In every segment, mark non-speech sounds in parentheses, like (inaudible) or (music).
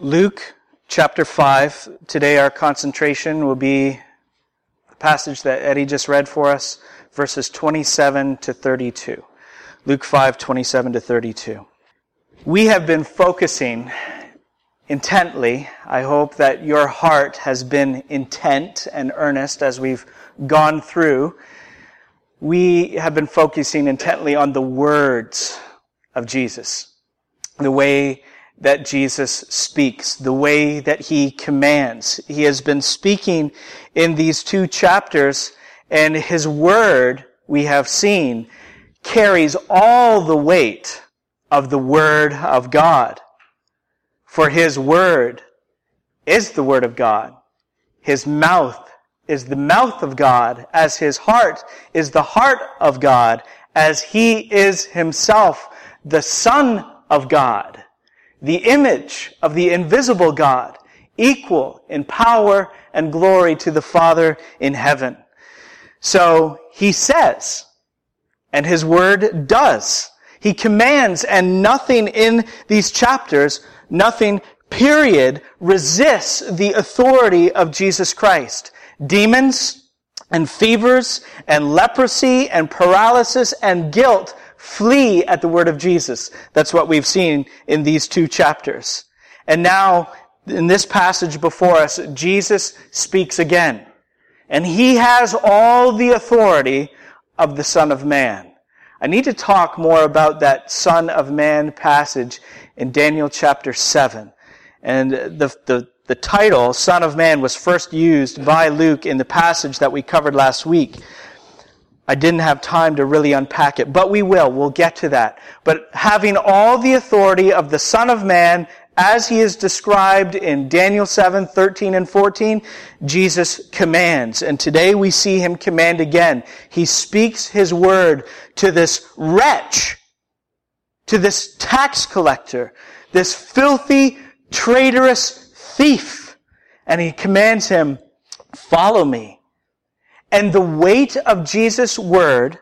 Luke chapter 5. Today our concentration will be the passage that Eddie just read for us, verses 27 to 32. Luke 5, 27 to 32. We have been focusing intently. I hope that your heart has been intent and earnest as we've gone through. We have been focusing intently on the words of Jesus, the way that Jesus speaks, the way that he commands. He has been speaking in these two chapters, and his word, we have seen, carries all the weight of the word of God. For his word is the word of God. His mouth is the mouth of God, as his heart is the heart of God, as he is himself the Son of God the image of the invisible God, equal in power and glory to the Father in heaven. So he says, and his word does. He commands, and nothing in these chapters, nothing, period, resists the authority of Jesus Christ. Demons and fevers and leprosy and paralysis and guilt Flee at the word of Jesus. That's what we've seen in these two chapters. And now, in this passage before us, Jesus speaks again. And he has all the authority of the Son of Man. I need to talk more about that Son of Man passage in Daniel chapter 7. And the, the, the title, Son of Man, was first used by Luke in the passage that we covered last week. I didn't have time to really unpack it, but we will. We'll get to that. But having all the authority of the Son of Man as he is described in Daniel 7, 13 and 14, Jesus commands. And today we see him command again. He speaks his word to this wretch, to this tax collector, this filthy, traitorous thief. And he commands him, follow me. And the weight of Jesus' word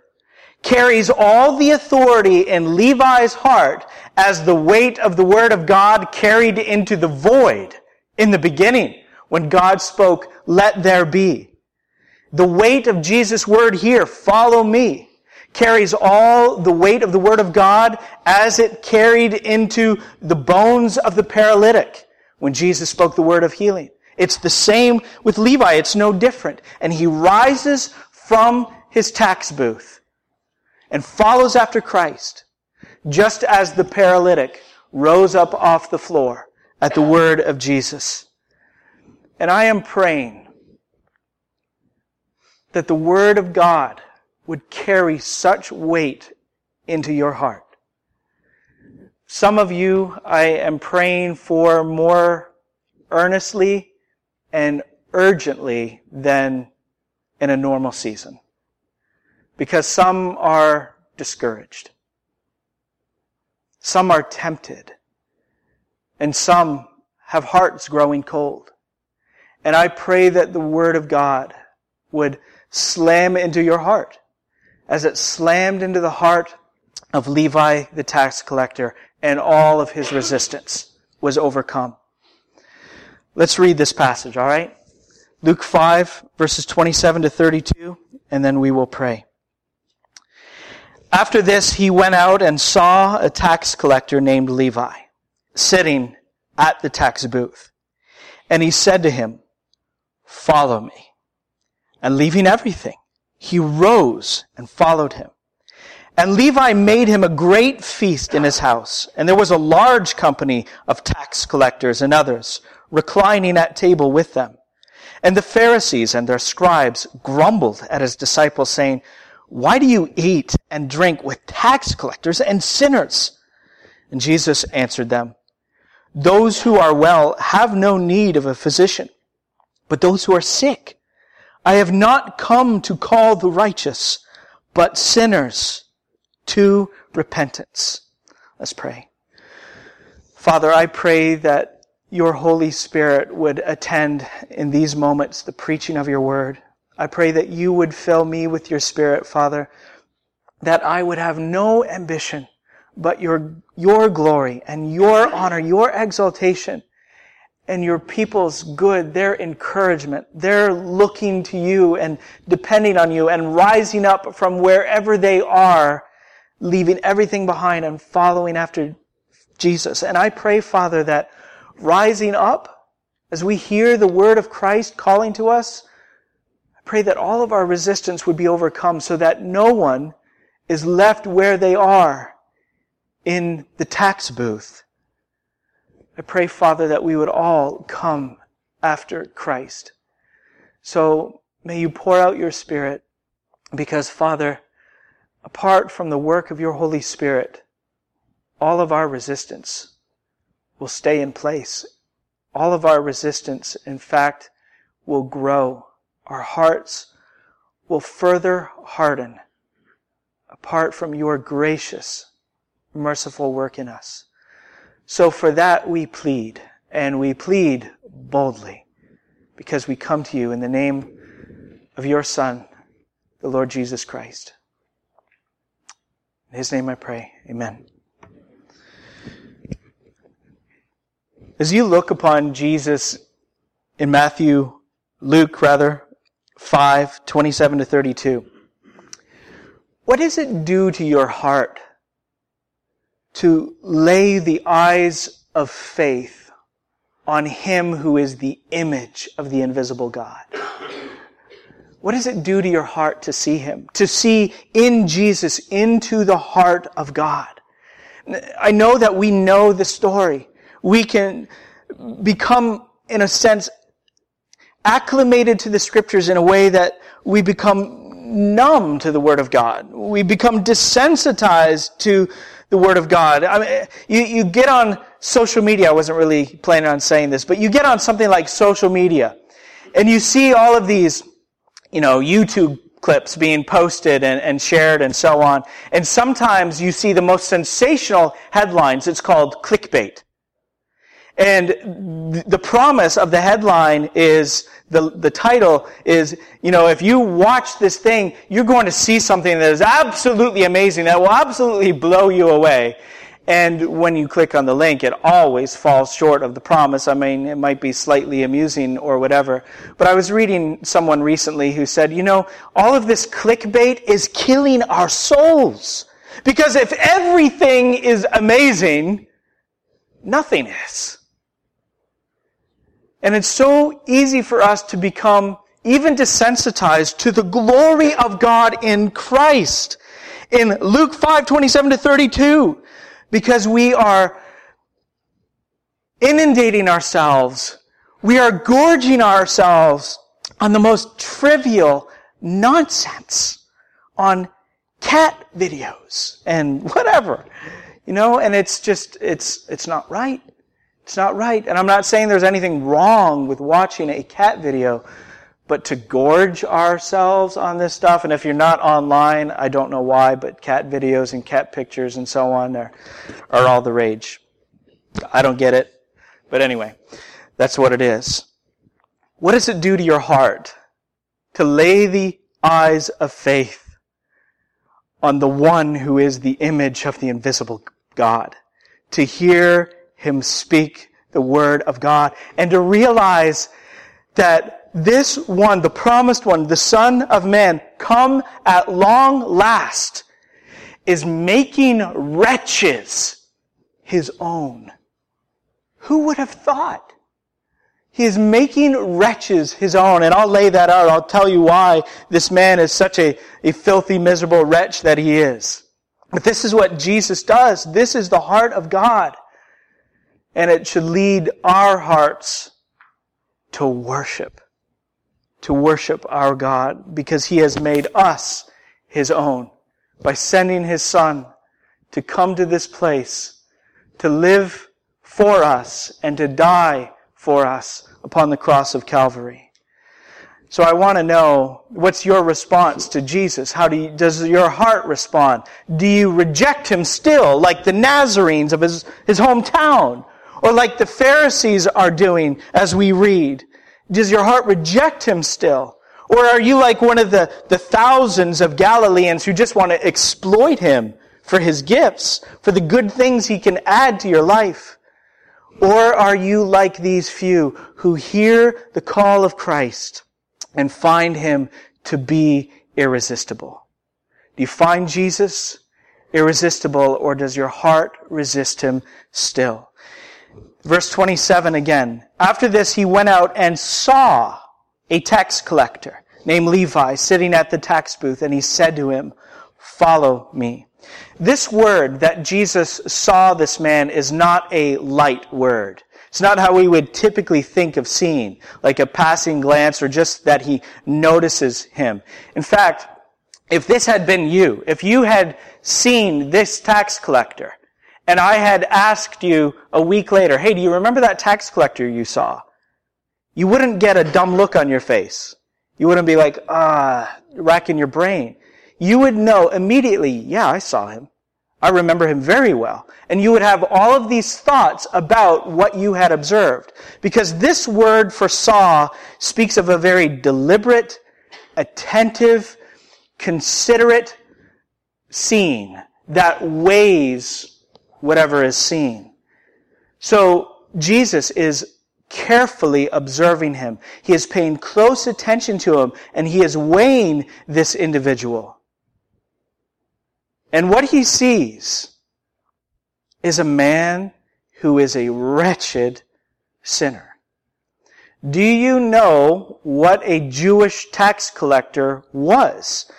carries all the authority in Levi's heart as the weight of the word of God carried into the void in the beginning when God spoke, let there be. The weight of Jesus' word here, follow me, carries all the weight of the word of God as it carried into the bones of the paralytic when Jesus spoke the word of healing. It's the same with Levi. It's no different. And he rises from his tax booth and follows after Christ, just as the paralytic rose up off the floor at the word of Jesus. And I am praying that the word of God would carry such weight into your heart. Some of you, I am praying for more earnestly and urgently than in a normal season. Because some are discouraged. Some are tempted. And some have hearts growing cold. And I pray that the Word of God would slam into your heart as it slammed into the heart of Levi the tax collector and all of his resistance was overcome. Let's read this passage, all right? Luke 5, verses 27 to 32, and then we will pray. After this, he went out and saw a tax collector named Levi sitting at the tax booth. And he said to him, Follow me. And leaving everything, he rose and followed him. And Levi made him a great feast in his house. And there was a large company of tax collectors and others reclining at table with them. And the Pharisees and their scribes grumbled at his disciples, saying, Why do you eat and drink with tax collectors and sinners? And Jesus answered them, Those who are well have no need of a physician, but those who are sick. I have not come to call the righteous, but sinners to repentance. Let's pray. Father, I pray that your Holy Spirit would attend in these moments the preaching of your word. I pray that you would fill me with your Spirit, Father, that I would have no ambition but your, your glory and your honor, your exaltation, and your people's good, their encouragement. They're looking to you and depending on you and rising up from wherever they are, leaving everything behind and following after Jesus. And I pray, Father, that rising up as we hear the word of Christ calling to us, I pray that all of our resistance would be overcome so that no one is left where they are in the tax booth I pray, Father, that we would all come after Christ. So may you pour out your Spirit because, Father, apart from the work of your Holy Spirit, all of our resistance will stay in place. All of our resistance, in fact, will grow. Our hearts will further harden apart from your gracious, merciful work in us. So for that we plead, and we plead boldly, because we come to you in the name of your Son, the Lord Jesus Christ. In his name I pray. Amen. As you look upon Jesus in Matthew, Luke rather, 5, 27 to 32, what does it do to your heart to lay the eyes of faith on Him who is the image of the invisible God. What does it do to your heart to see Him? To see in Jesus into the heart of God. I know that we know the story. We can become, in a sense, acclimated to the scriptures in a way that we become numb to the Word of God. We become desensitized to the Word of God. I mean, you, you get on social media, I wasn't really planning on saying this, but you get on something like social media, and you see all of these, you know, YouTube clips being posted and, and shared and so on. And sometimes you see the most sensational headlines. It's called clickbait. And the promise of the headline is, the, the title is, you know, if you watch this thing, you're going to see something that is absolutely amazing, that will absolutely blow you away. And when you click on the link, it always falls short of the promise. I mean, it might be slightly amusing or whatever. But I was reading someone recently who said, you know, all of this clickbait is killing our souls. Because if everything is amazing, nothing is. And it's so easy for us to become even desensitized to the glory of God in Christ. In Luke 5, 27 to 32, because we are inundating ourselves, we are gorging ourselves on the most trivial nonsense, on cat videos and (laughs) whatever. You know, and it's just, it's, it's not right. It's not right. And I'm not saying there's anything wrong with watching a cat video, but to gorge ourselves on this stuff, and if you're not online, I don't know why, but cat videos and cat pictures and so on are, are all the rage. I don't get it. But anyway, that's what it is. What does it do to your heart to lay the eyes of faith on the one who is the image of the invisible God? To hear him speak the word of God and to realize that this one, the promised one, the son of man, come at long last, is making wretches his own. Who would have thought? He is making wretches his own. And I'll lay that out. I'll tell you why this man is such a, a filthy, miserable wretch that he is. But this is what Jesus does. This is the heart of God and it should lead our hearts to worship, to worship our God, because He has made us His own by sending His Son to come to this place, to live for us, and to die for us upon the cross of Calvary. So I want to know, what's your response to Jesus? How do you, does your heart respond? Do you reject Him still, like the Nazarenes of His, his hometown? Or like the Pharisees are doing as we read. Does your heart reject him still? Or are you like one of the, the thousands of Galileans who just want to exploit him for his gifts, for the good things he can add to your life? Or are you like these few who hear the call of Christ and find him to be irresistible? Do you find Jesus irresistible or does your heart resist him still? Verse 27 again. After this, he went out and saw a tax collector named Levi sitting at the tax booth and he said to him, follow me. This word that Jesus saw this man is not a light word. It's not how we would typically think of seeing, like a passing glance or just that he notices him. In fact, if this had been you, if you had seen this tax collector, and I had asked you a week later, hey, do you remember that tax collector you saw? You wouldn't get a dumb look on your face. You wouldn't be like, ah, racking your brain you would know immediately, yeah, I saw him. I remember him very well. And you would have all of these thoughts about what you had observed. Because this word for saw speaks of a very deliberate, attentive, considerate seeing that weighs whatever is seen. So Jesus is carefully observing him. He is paying close attention to him and he is weighing this individual. And what he sees is a man who is a wretched sinner. Do you know what a Jewish tax collector was?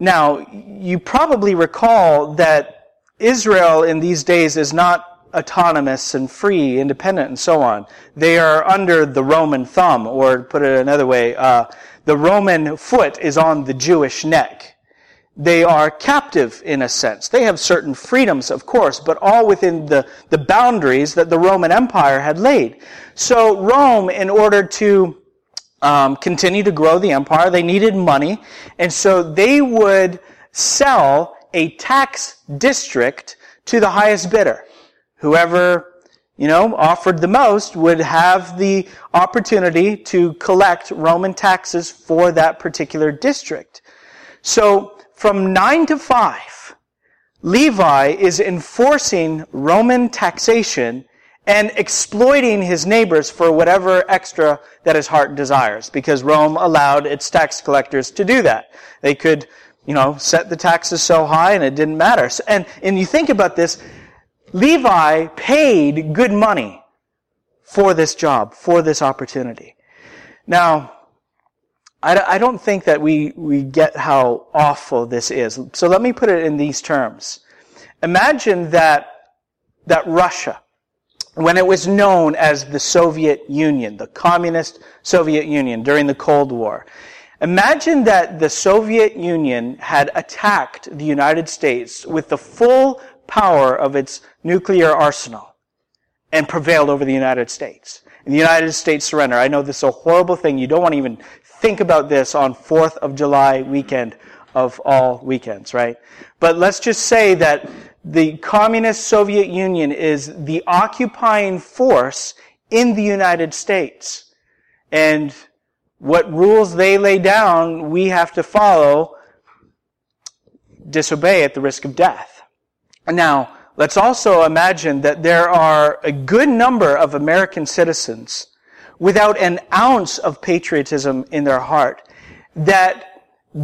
Now, you probably recall that Israel in these days is not autonomous and free, independent, and so on. They are under the Roman thumb, or put it another way, uh, the Roman foot is on the Jewish neck they are captive in a sense. They have certain freedoms, of course, but all within the, the boundaries that the Roman Empire had laid. So Rome, in order to um, continue to grow the empire, they needed money, and so they would sell a tax district to the highest bidder. Whoever, you know, offered the most would have the opportunity to collect Roman taxes for that particular district. So from 9 to 5, Levi is enforcing Roman taxation and exploiting his neighbors for whatever extra that his heart desires because Rome allowed its tax collectors to do that. They could, you know, set the taxes so high and it didn't matter. And, and you think about this, Levi paid good money for this job, for this opportunity. Now, I, don't think that we, we get how awful this is. So let me put it in these terms. Imagine that, that Russia, when it was known as the Soviet Union, the communist Soviet Union during the Cold War, imagine that the Soviet Union had attacked the United States with the full power of its nuclear arsenal and prevailed over the United States. And the United States surrender. I know this is a horrible thing. You don't want to even think about this on 4th of July weekend of all weekends, right? But let's just say that the communist Soviet Union is the occupying force in the United States. And what rules they lay down, we have to follow, disobey at the risk of death. Now, let's also imagine that there are a good number of American citizens without an ounce of patriotism in their heart that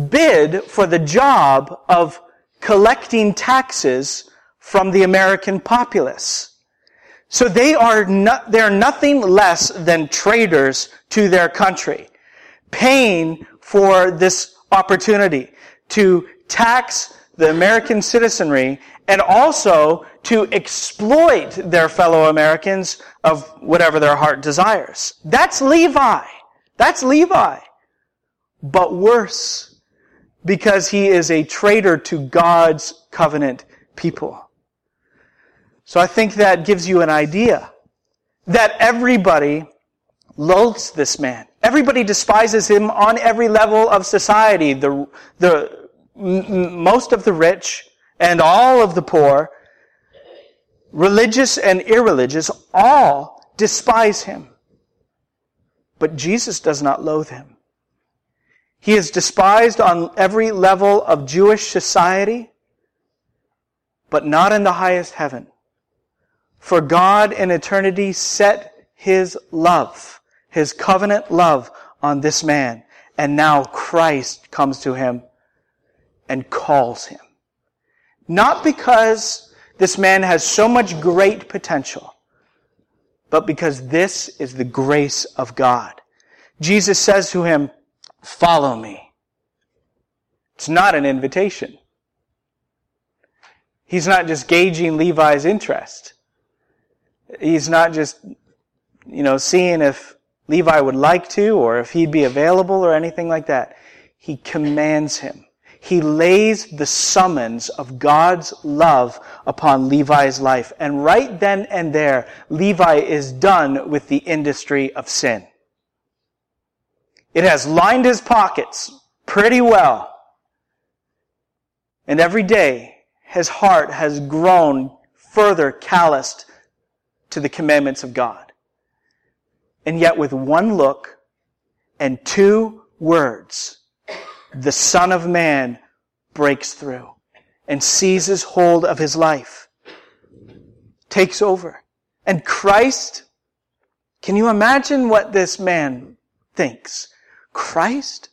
bid for the job of collecting taxes from the American populace. So they are not, they're nothing less than traitors to their country, paying for this opportunity to tax the American citizenry and also to exploit their fellow Americans of whatever their heart desires. That's Levi. That's Levi. But worse, because he is a traitor to God's covenant people. So I think that gives you an idea that everybody loathes this man. Everybody despises him on every level of society. The, the, m- most of the rich and all of the poor religious and irreligious, all despise him. But Jesus does not loathe him. He is despised on every level of Jewish society, but not in the highest heaven. For God in eternity set his love, his covenant love on this man. And now Christ comes to him and calls him. Not because this man has so much great potential, but because this is the grace of God. Jesus says to him, follow me. It's not an invitation. He's not just gauging Levi's interest. He's not just, you know, seeing if Levi would like to or if he'd be available or anything like that. He commands him. He lays the summons of God's love upon Levi's life. And right then and there, Levi is done with the industry of sin. It has lined his pockets pretty well. And every day, his heart has grown further calloused to the commandments of God. And yet with one look and two words, the Son of Man breaks through and seizes hold of his life, takes over. And Christ, can you imagine what this man thinks? Christ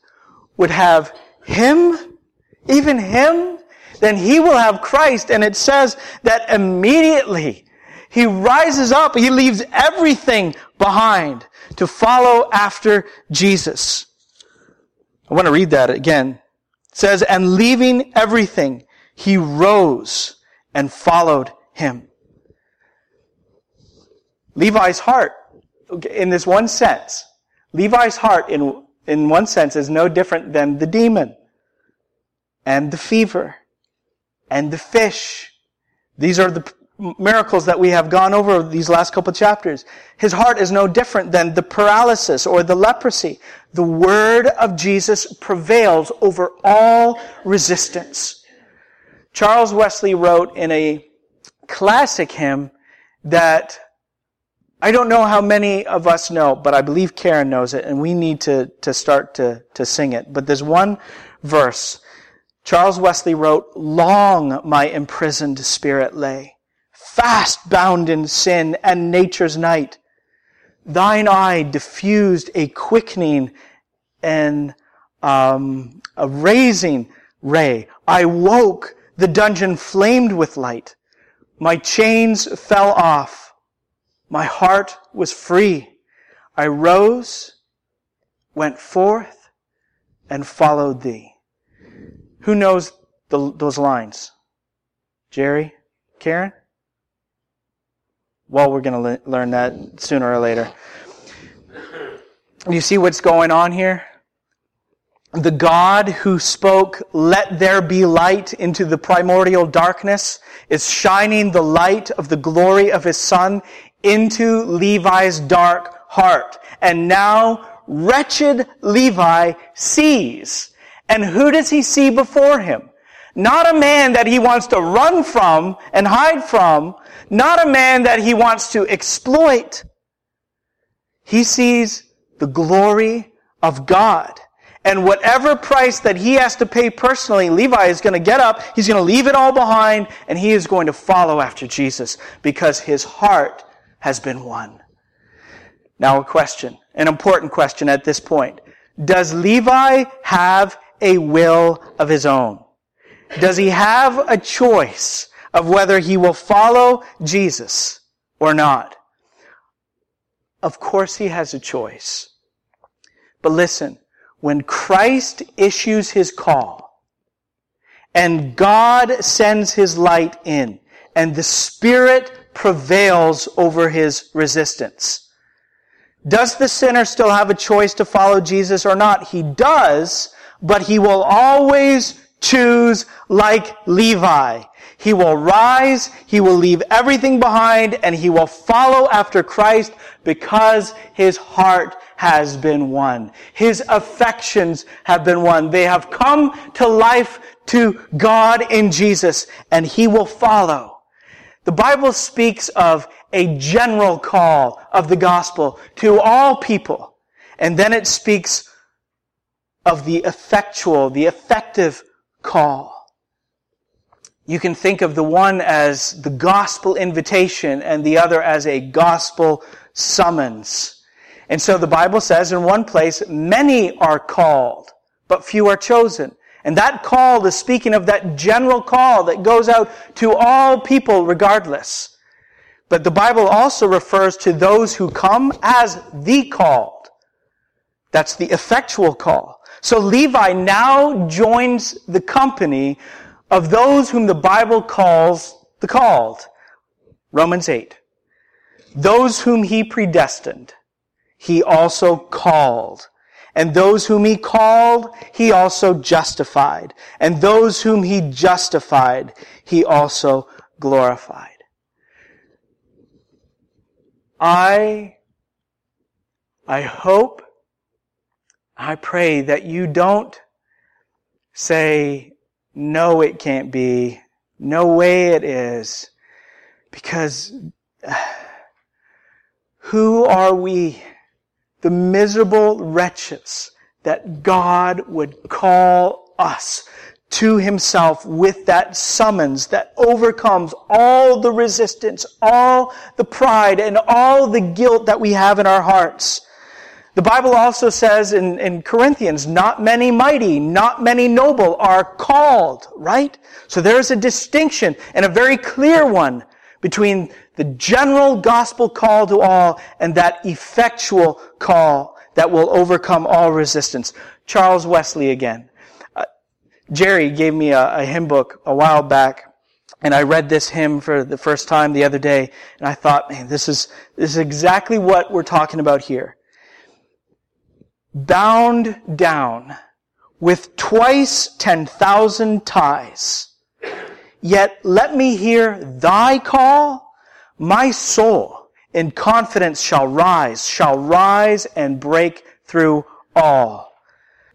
would have him, even him, then he will have Christ. And it says that immediately he rises up, he leaves everything behind to follow after Jesus. I want to read that again. It says, and leaving everything, he rose and followed him. Levi's heart, in this one sense, Levi's heart in, in one sense is no different than the demon and the fever and the fish. These are the miracles that we have gone over these last couple chapters. His heart is no different than the paralysis or the leprosy. The word of Jesus prevails over all resistance. Charles Wesley wrote in a classic hymn that I don't know how many of us know, but I believe Karen knows it, and we need to, to start to, to sing it. But there's one verse. Charles Wesley wrote, Long my imprisoned spirit lay fast bound in sin and nature's night. Thine eye diffused a quickening and um, a raising ray. I woke, the dungeon flamed with light. My chains fell off. My heart was free. I rose, went forth, and followed thee. Who knows the, those lines? Jerry? Karen? Well, we're going to le- learn that sooner or later. You see what's going on here? The God who spoke, let there be light into the primordial darkness is shining the light of the glory of his son into Levi's dark heart. And now wretched Levi sees. And who does he see before him? Not a man that he wants to run from and hide from, not a man that he wants to exploit. He sees the glory of God. And whatever price that he has to pay personally, Levi is going to get up, he's going to leave it all behind, and he is going to follow after Jesus because his heart has been won. Now a question, an important question at this point. Does Levi have a will of his own? Does he have a choice of whether he will follow Jesus or not? Of course he has a choice. But listen, when Christ issues his call and God sends his light in and the Spirit prevails over his resistance, does the sinner still have a choice to follow Jesus or not? He does, but he will always choose like Levi. He will rise, he will leave everything behind, and he will follow after Christ because his heart has been won. His affections have been won. They have come to life to God in Jesus, and he will follow. The Bible speaks of a general call of the gospel to all people, and then it speaks of the effectual, the effective call. You can think of the one as the gospel invitation and the other as a gospel summons. And so the Bible says in one place, many are called, but few are chosen. And that call is speaking of that general call that goes out to all people regardless. But the Bible also refers to those who come as the called. That's the effectual call. So Levi now joins the company of those whom the Bible calls the called. Romans 8. Those whom he predestined, he also called. And those whom he called, he also justified. And those whom he justified, he also glorified. I, I hope I pray that you don't say, no, it can't be. No way it is. Because (sighs) who are we, the miserable wretches, that God would call us to himself with that summons that overcomes all the resistance, all the pride, and all the guilt that we have in our hearts. The Bible also says in, in Corinthians, not many mighty, not many noble are called, right? So there's a distinction and a very clear one between the general gospel call to all and that effectual call that will overcome all resistance. Charles Wesley again. Uh, Jerry gave me a, a hymn book a while back and I read this hymn for the first time the other day and I thought, man, this is, this is exactly what we're talking about here bound down with twice ten thousand ties. Yet let me hear thy call. My soul in confidence shall rise, shall rise and break through all.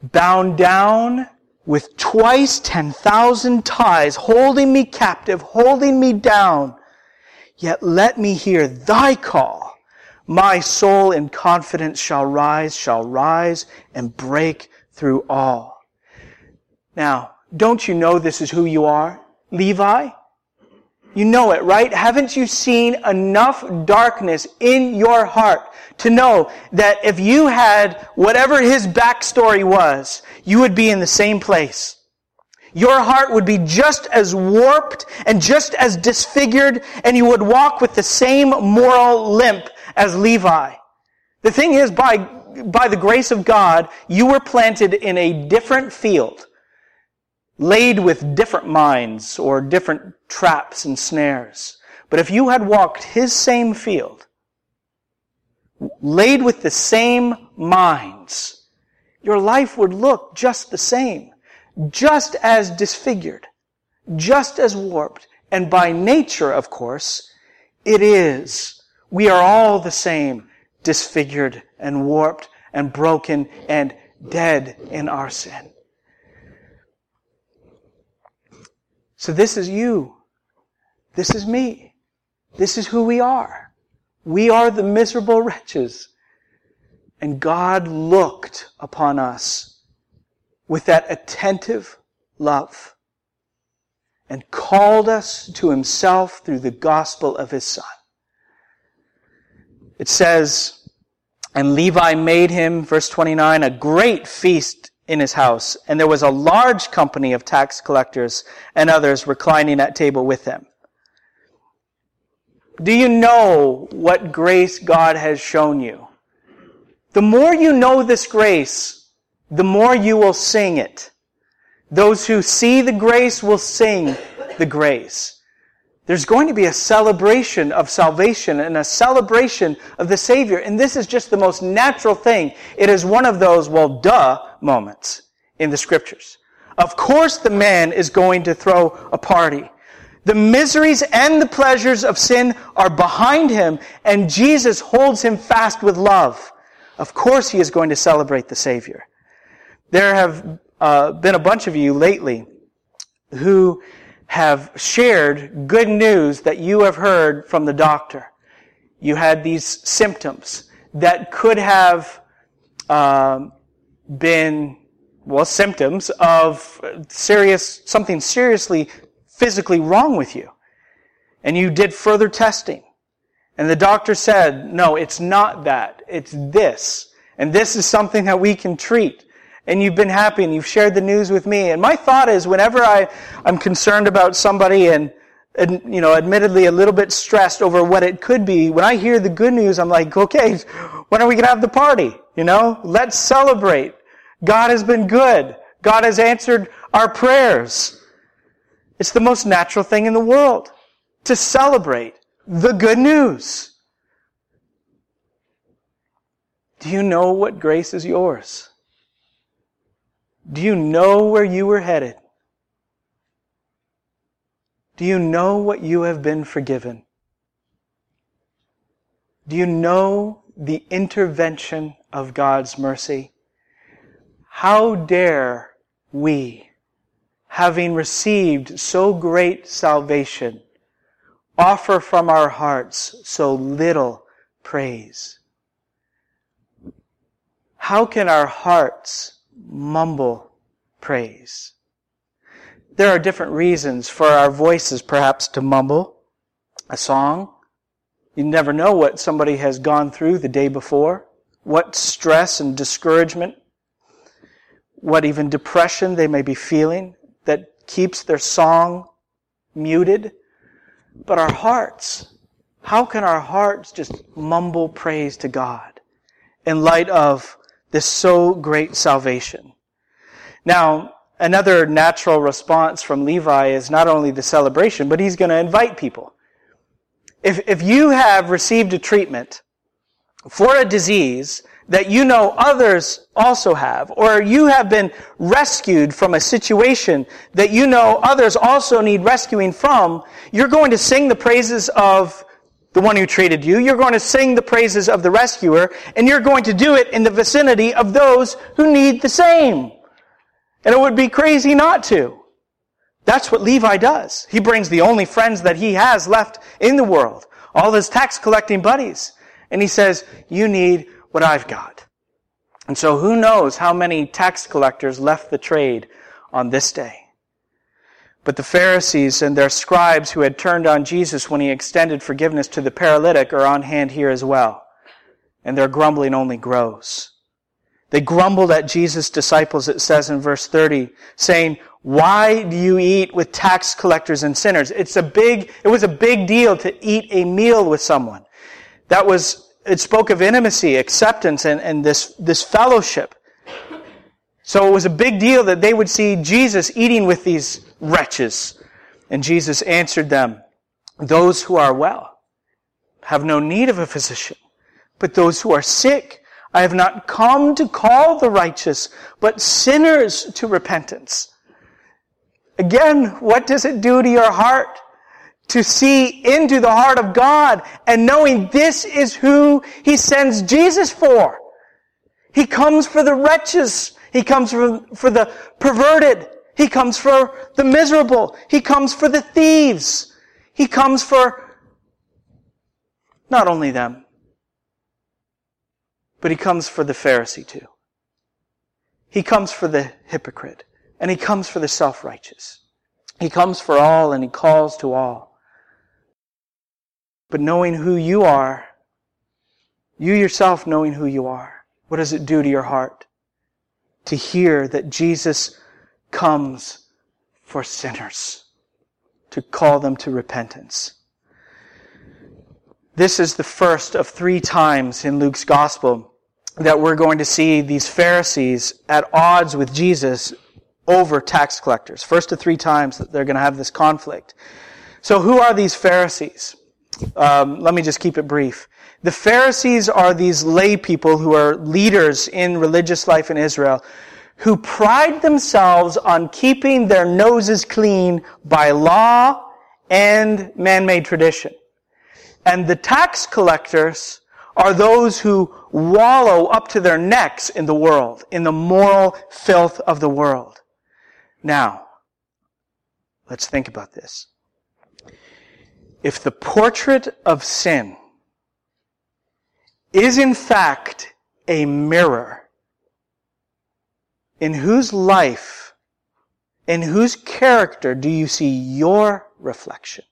Bound down with twice ten thousand ties, holding me captive, holding me down. Yet let me hear thy call. My soul in confidence shall rise, shall rise and break through all. Now, don't you know this is who you are? Levi? You know it, right? Haven't you seen enough darkness in your heart to know that if you had whatever his backstory was, you would be in the same place? Your heart would be just as warped and just as disfigured, and you would walk with the same moral limp as Levi. The thing is, by, by the grace of God, you were planted in a different field, laid with different mines or different traps and snares. But if you had walked his same field, laid with the same mines, your life would look just the same, just as disfigured, just as warped, and by nature, of course, it is we are all the same, disfigured and warped and broken and dead in our sin. So this is you. This is me. This is who we are. We are the miserable wretches. And God looked upon us with that attentive love and called us to himself through the gospel of his son. It says, and Levi made him, verse 29, a great feast in his house, and there was a large company of tax collectors and others reclining at table with him. Do you know what grace God has shown you? The more you know this grace, the more you will sing it. Those who see the grace will sing the grace. There's going to be a celebration of salvation and a celebration of the Savior. And this is just the most natural thing. It is one of those, well, duh moments in the scriptures. Of course the man is going to throw a party. The miseries and the pleasures of sin are behind him, and Jesus holds him fast with love. Of course he is going to celebrate the Savior. There have uh, been a bunch of you lately who have shared good news that you have heard from the doctor. You had these symptoms that could have um, been, well, symptoms of serious, something seriously physically wrong with you. And you did further testing. And the doctor said, no, it's not that. It's this. And this is something that we can treat. And you've been happy and you've shared the news with me. And my thought is whenever I, I'm concerned about somebody and, and, you know, admittedly a little bit stressed over what it could be, when I hear the good news, I'm like, okay, when are we going to have the party? You know, let's celebrate. God has been good. God has answered our prayers. It's the most natural thing in the world to celebrate the good news. Do you know what grace is yours? Do you know where you were headed? Do you know what you have been forgiven? Do you know the intervention of God's mercy? How dare we, having received so great salvation, offer from our hearts so little praise? How can our hearts mumble praise? There are different reasons for our voices perhaps to mumble a song. You never know what somebody has gone through the day before, what stress and discouragement what even depression they may be feeling that keeps their song muted. But our hearts, how can our hearts just mumble praise to God in light of this so great salvation? Now, another natural response from Levi is not only the celebration, but he's going to invite people. If, if you have received a treatment for a disease that you know others also have, or you have been rescued from a situation that you know others also need rescuing from, you're going to sing the praises of the one who treated you. You're going to sing the praises of the rescuer, and you're going to do it in the vicinity of those who need the same. And it would be crazy not to. That's what Levi does. He brings the only friends that he has left in the world, all his tax collecting buddies, and he says, you need what I've got. And so who knows how many tax collectors left the trade on this day. But the Pharisees and their scribes who had turned on Jesus when he extended forgiveness to the paralytic are on hand here as well. And their grumbling only grows. They grumbled at Jesus' disciples, it says in verse 30, saying, why do you eat with tax collectors and sinners? It's a big, it was a big deal to eat a meal with someone. That was it spoke of intimacy, acceptance, and, and this, this fellowship. So it was a big deal that they would see Jesus eating with these wretches. And Jesus answered them, Those who are well have no need of a physician, but those who are sick. I have not come to call the righteous, but sinners to repentance. Again, what does it do to your heart? to see into the heart of God and knowing this is who He sends Jesus for. He comes for the wretches. He comes for, for the perverted. He comes for the miserable. He comes for the thieves. He comes for not only them, but he comes for the Pharisee too. He comes for the hypocrite and he comes for the self-righteous. He comes for all and he calls to all. But knowing who you are, you yourself knowing who you are, what does it do to your heart? To hear that Jesus comes for sinners, to call them to repentance. This is the first of three times in Luke's gospel that we're going to see these Pharisees at odds with Jesus over tax collectors. First of three times that they're going to have this conflict. So who are these Pharisees? Um, let me just keep it brief. The Pharisees are these lay people who are leaders in religious life in Israel who pride themselves on keeping their noses clean by law and man-made tradition. And the tax collectors are those who wallow up to their necks in the world, in the moral filth of the world. Now, let's think about this if the portrait of sin is in fact a mirror in whose life, In whose character do you see your reflection?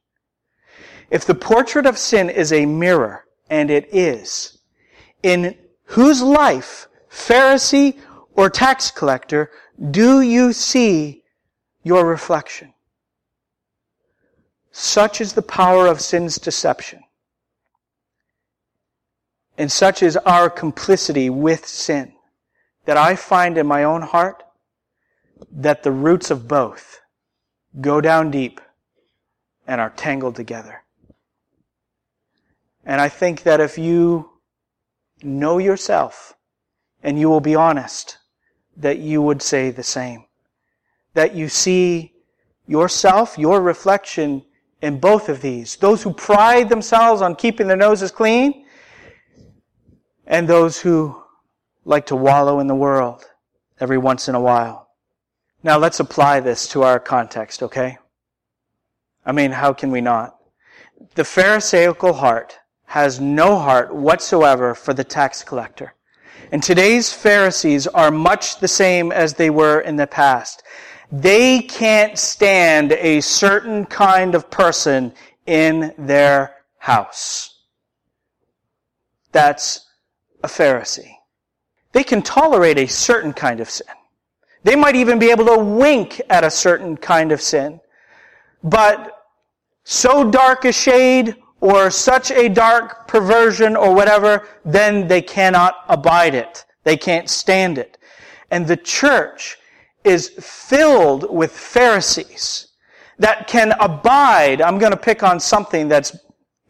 If the portrait of sin is a mirror, and it is, in whose life, Pharisee or tax collector, do you see your reflection? Such is the power of sin's deception. And such is our complicity with sin that I find in my own heart that the roots of both go down deep and are tangled together. And I think that if you know yourself and you will be honest, that you would say the same. That you see yourself, your reflection in both of these. Those who pride themselves on keeping their noses clean and those who like to wallow in the world every once in a while. Now let's apply this to our context, okay? I mean, how can we not? The Pharisaical heart has no heart whatsoever for the tax collector. And today's Pharisees are much the same as they were in the past. They can't stand a certain kind of person in their house. That's a Pharisee. They can tolerate a certain kind of sin. They might even be able to wink at a certain kind of sin. But so dark a shade or such a dark perversion or whatever, then they cannot abide it. They can't stand it. And the church is filled with Pharisees that can abide. I'm going to pick on something that's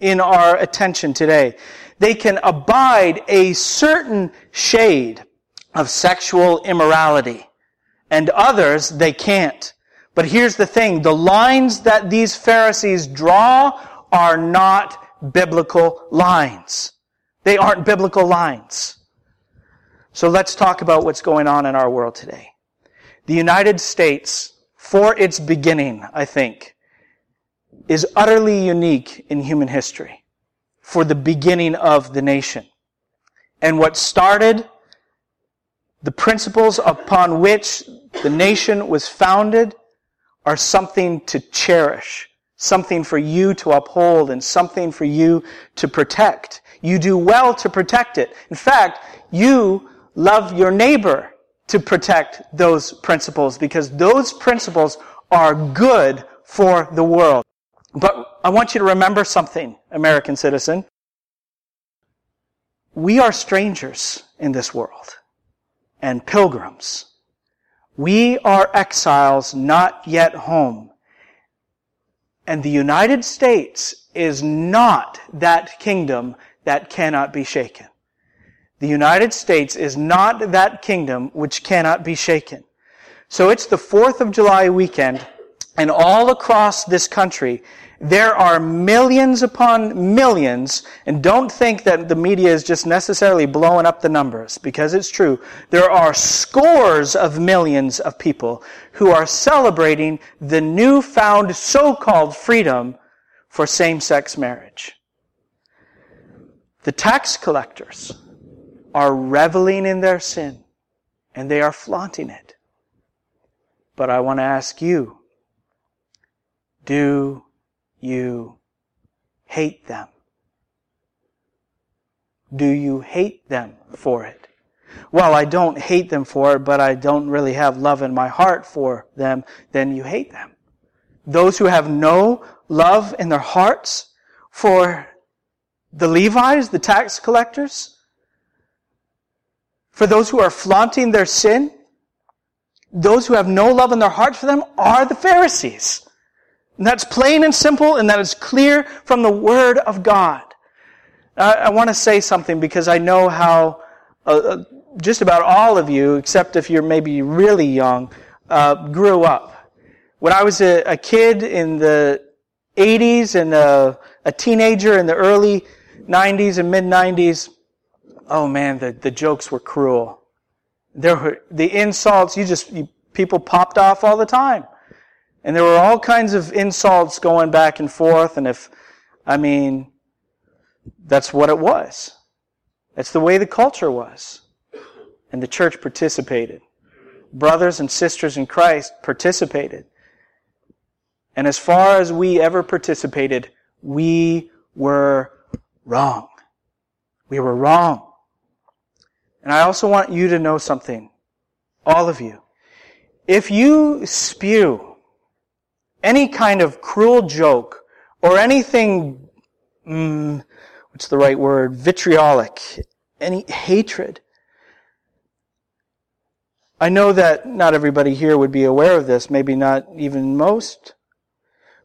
in our attention today. They can abide a certain shade of sexual immorality and others they can't. But here's the thing. The lines that these Pharisees draw are not biblical lines. They aren't biblical lines. So let's talk about what's going on in our world today. The United States, for its beginning, I think, is utterly unique in human history for the beginning of the nation. And what started the principles upon which the nation was founded are something to cherish, something for you to uphold, and something for you to protect. You do well to protect it. In fact, you love your neighbor to protect those principles because those principles are good for the world. But I want you to remember something, American citizen. We are strangers in this world and pilgrims. We are exiles not yet home. And the United States is not that kingdom that cannot be shaken. The United States is not that kingdom which cannot be shaken. So it's the 4th of July weekend, and all across this country, there are millions upon millions, and don't think that the media is just necessarily blowing up the numbers, because it's true. There are scores of millions of people who are celebrating the newfound so-called freedom for same-sex marriage. The tax collectors, are reveling in their sin and they are flaunting it. But I want to ask you, do you hate them? Do you hate them for it? Well, I don't hate them for it, but I don't really have love in my heart for them, then you hate them. Those who have no love in their hearts for the Levites, the tax collectors, for those who are flaunting their sin, those who have no love in their hearts for them are the Pharisees. And that's plain and simple, and that is clear from the Word of God. I, I want to say something because I know how uh, uh, just about all of you, except if you're maybe really young, uh, grew up. When I was a, a kid in the 80s and a, a teenager in the early 90s and mid 90s, oh man, the, the jokes were cruel. There were the insults, you just, you, people popped off all the time. And there were all kinds of insults going back and forth. And if, I mean, that's what it was. That's the way the culture was. And the church participated. brothers and sisters in Christ participated. And as far as we ever participated, we were wrong. We were wrong. And I also want you to know something. All of you. If you spew any kind of cruel joke or anything, mm, what's the right word, vitriolic, any hatred, I know that not everybody here would be aware of this, maybe not even most,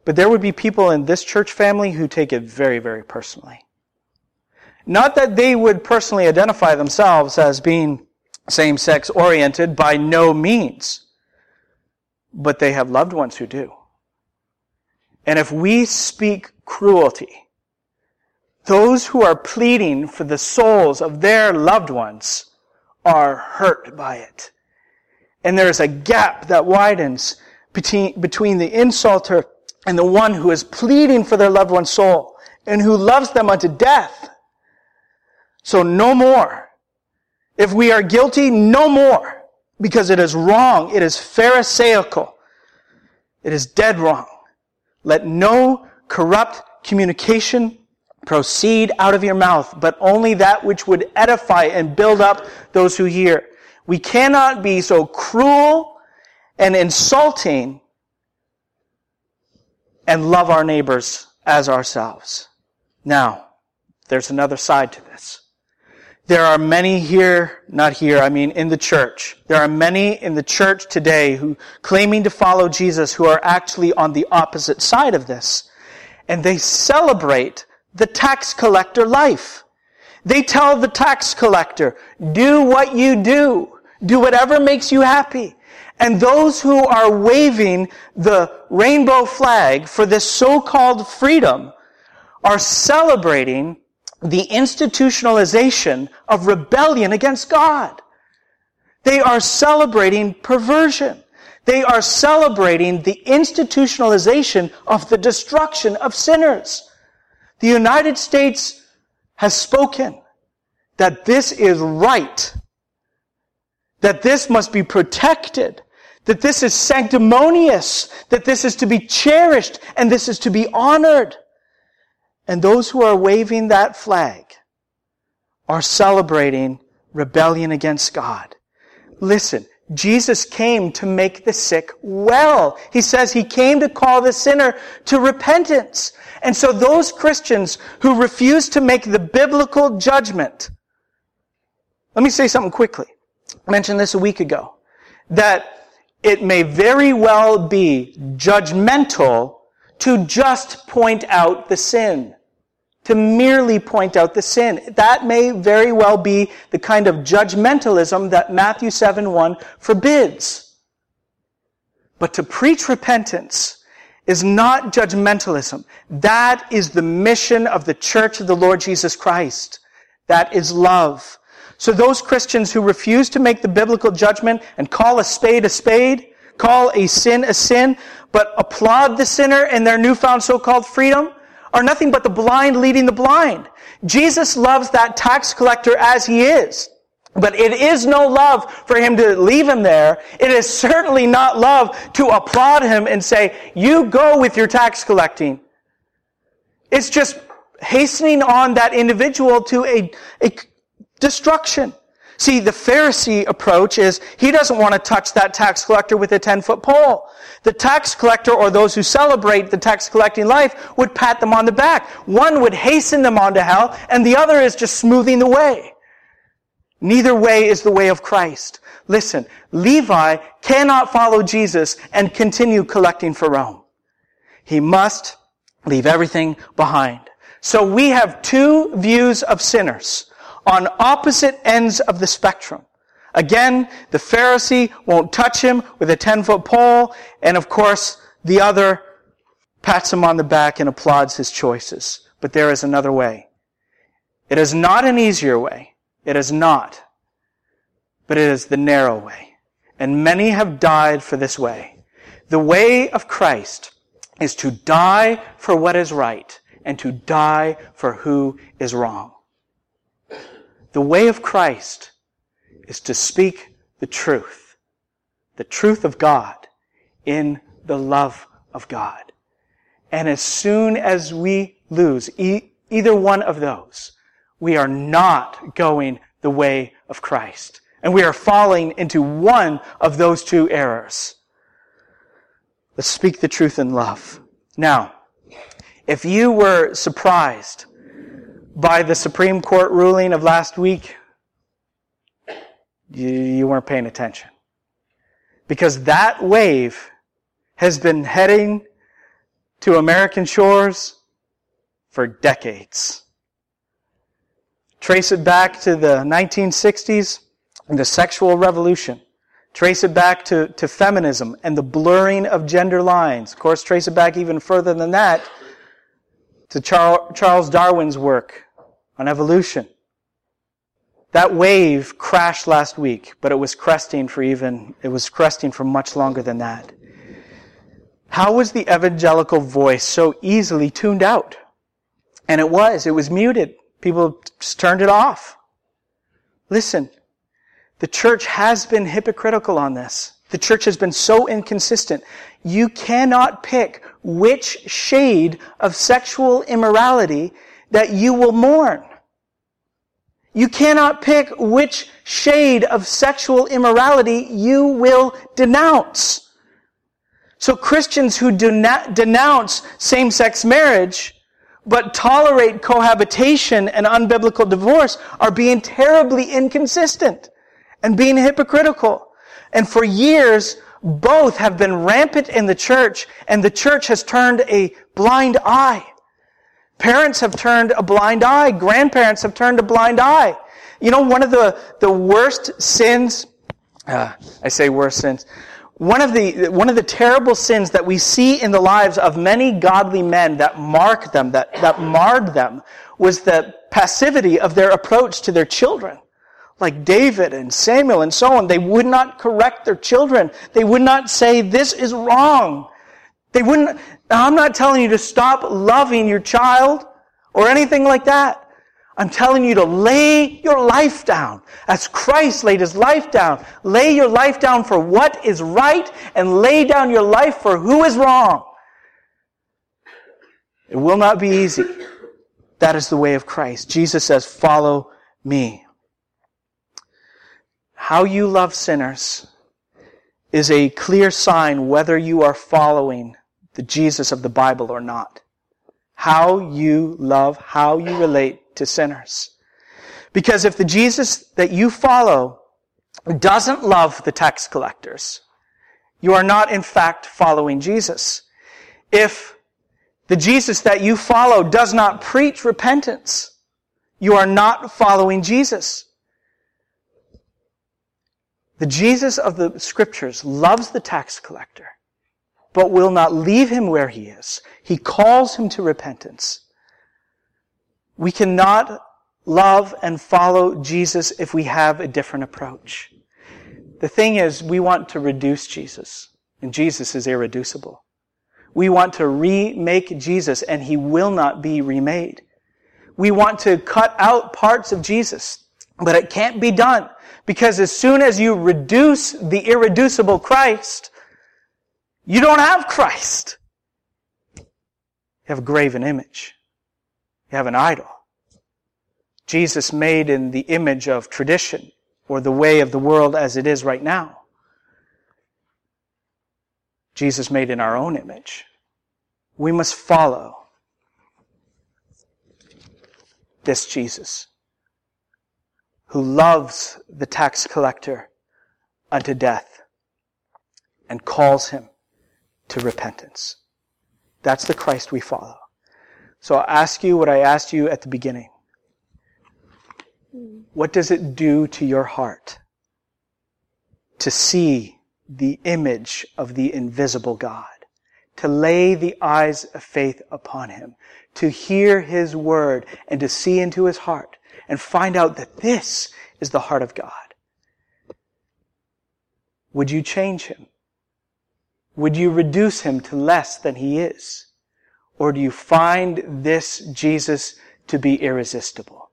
but there would be people in this church family who take it very, very personally. Not that they would personally identify themselves as being same-sex oriented by no means, but they have loved ones who do. And if we speak cruelty, those who are pleading for the souls of their loved ones are hurt by it. And there is a gap that widens between, between the insulter and the one who is pleading for their loved one's soul and who loves them unto death. So no more. If we are guilty, no more. Because it is wrong. It is pharisaical. It is dead wrong. Let no corrupt communication proceed out of your mouth, but only that which would edify and build up those who hear. We cannot be so cruel and insulting and love our neighbors as ourselves. Now, there's another side to this. There are many here, not here, I mean in the church. There are many in the church today who claiming to follow Jesus who are actually on the opposite side of this. And they celebrate the tax collector life. They tell the tax collector, do what you do. Do whatever makes you happy. And those who are waving the rainbow flag for this so-called freedom are celebrating the institutionalization of rebellion against God. They are celebrating perversion. They are celebrating the institutionalization of the destruction of sinners. The United States has spoken that this is right, that this must be protected, that this is sanctimonious, that this is to be cherished, and this is to be honored. And those who are waving that flag are celebrating rebellion against God. Listen, Jesus came to make the sick well. He says he came to call the sinner to repentance. And so those Christians who refuse to make the biblical judgment, let me say something quickly. I mentioned this a week ago, that it may very well be judgmental to just point out the sin. To merely point out the sin. That may very well be the kind of judgmentalism that Matthew 7 1 forbids. But to preach repentance is not judgmentalism. That is the mission of the church of the Lord Jesus Christ. That is love. So those Christians who refuse to make the biblical judgment and call a spade a spade, call a sin a sin, but applaud the sinner in their newfound so-called freedom are nothing but the blind leading the blind. Jesus loves that tax collector as he is. But it is no love for him to leave him there. It is certainly not love to applaud him and say, you go with your tax collecting. It's just hastening on that individual to a, a destruction. See, the Pharisee approach is he doesn't want to touch that tax collector with a 10 foot pole. The tax collector or those who celebrate the tax collecting life would pat them on the back. One would hasten them onto hell and the other is just smoothing the way. Neither way is the way of Christ. Listen, Levi cannot follow Jesus and continue collecting for Rome. He must leave everything behind. So we have two views of sinners on opposite ends of the spectrum. Again, the Pharisee won't touch him with a 10 foot pole, and of course, the other pats him on the back and applauds his choices. But there is another way. It is not an easier way. It is not. But it is the narrow way. And many have died for this way. The way of Christ is to die for what is right and to die for who is wrong. The way of Christ is to speak the truth the truth of God in the love of God. And as soon as we lose e- either one of those, we are not going the way of Christ. And we are falling into one of those two errors. Let's speak the truth in love. Now, if you were surprised by the Supreme Court ruling of last week, you, you weren't paying attention. Because that wave has been heading to American shores for decades. Trace it back to the 1960s and the sexual revolution. Trace it back to, to feminism and the blurring of gender lines. Of course, trace it back even further than that to Charles Darwin's work on evolution. That wave crashed last week, but it was cresting for even, it was cresting for much longer than that. How was the evangelical voice so easily tuned out? And it was, it was muted. People just turned it off. Listen, the church has been hypocritical on this. The church has been so inconsistent. You cannot pick which shade of sexual immorality that you will mourn. You cannot pick which shade of sexual immorality you will denounce. So Christians who do not denounce same-sex marriage but tolerate cohabitation and unbiblical divorce are being terribly inconsistent and being hypocritical. And for years, both have been rampant in the church and the church has turned a blind eye. Parents have turned a blind eye. Grandparents have turned a blind eye. You know, one of the, the worst sins, uh, I say worst sins, one of the, one of the terrible sins that we see in the lives of many godly men that mark them, that, that marred them, was the passivity of their approach to their children. Like David and Samuel and so on, they would not correct their children. They would not say, this is wrong. They wouldn't, I'm not telling you to stop loving your child or anything like that. I'm telling you to lay your life down as Christ laid his life down. Lay your life down for what is right and lay down your life for who is wrong. It will not be easy. That is the way of Christ. Jesus says, follow me. How you love sinners is a clear sign whether you are following the Jesus of the Bible or not. How you love, how you relate to sinners. Because if the Jesus that you follow doesn't love the tax collectors, you are not in fact following Jesus. If the Jesus that you follow does not preach repentance, you are not following Jesus. The Jesus of the scriptures loves the tax collector but will not leave him where he is. He calls him to repentance. We cannot love and follow Jesus if we have a different approach. The thing is, we want to reduce Jesus, and Jesus is irreducible. We want to remake Jesus, and he will not be remade. We want to cut out parts of Jesus, but it can't be done because as soon as you reduce the irreducible Christ, you don't have Christ. You have a graven image. You have an idol. Jesus made in the image of tradition or the way of the world as it is right now. Jesus made in our own image. We must follow this Jesus who loves the tax collector unto death and calls him to repentance. That's the Christ we follow. So I'll ask you what I asked you at the beginning. What does it do to your heart to see the image of the invisible God? To lay the eyes of faith upon Him, to hear His word and to see into His heart and find out that this is the heart of God. Would you change Him? Would you reduce him to less than he is? Or do you find this Jesus to be irresistible?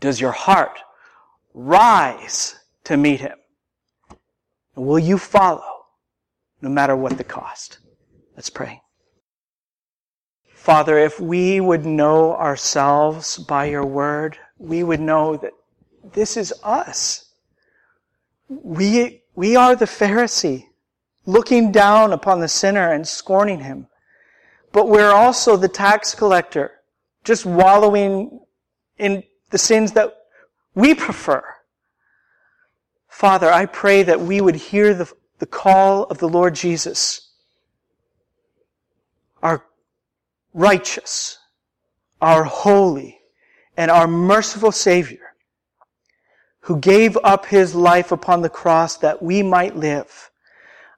Does your heart rise to meet him? And will you follow no matter what the cost? Let's pray. Father, if we would know ourselves by your word, we would know that this is us. We, we are the Pharisee, looking down upon the sinner and scorning him. But we're also the tax collector, just wallowing in the sins that we prefer. Father, I pray that we would hear the, the call of the Lord Jesus, our righteous, our holy, and our merciful Savior, who gave up his life upon the cross that we might live.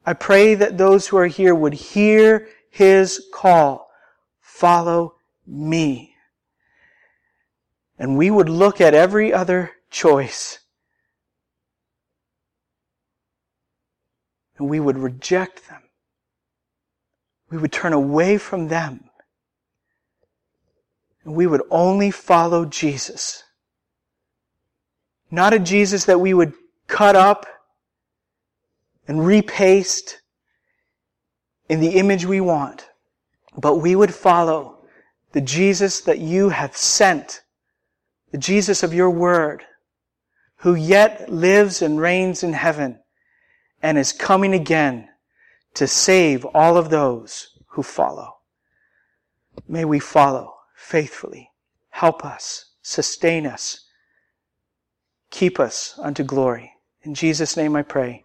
I pray that those who are here would hear his call, follow me. And we would look at every other choice and we would reject them. We would turn away from them. And we would only follow Jesus. Not a Jesus that we would cut up and repaste in the image we want, but we would follow the Jesus that you have sent, the Jesus of your word, who yet lives and reigns in heaven and is coming again to save all of those who follow. May we follow faithfully. Help us, sustain us, keep us unto glory. In Jesus' name I pray,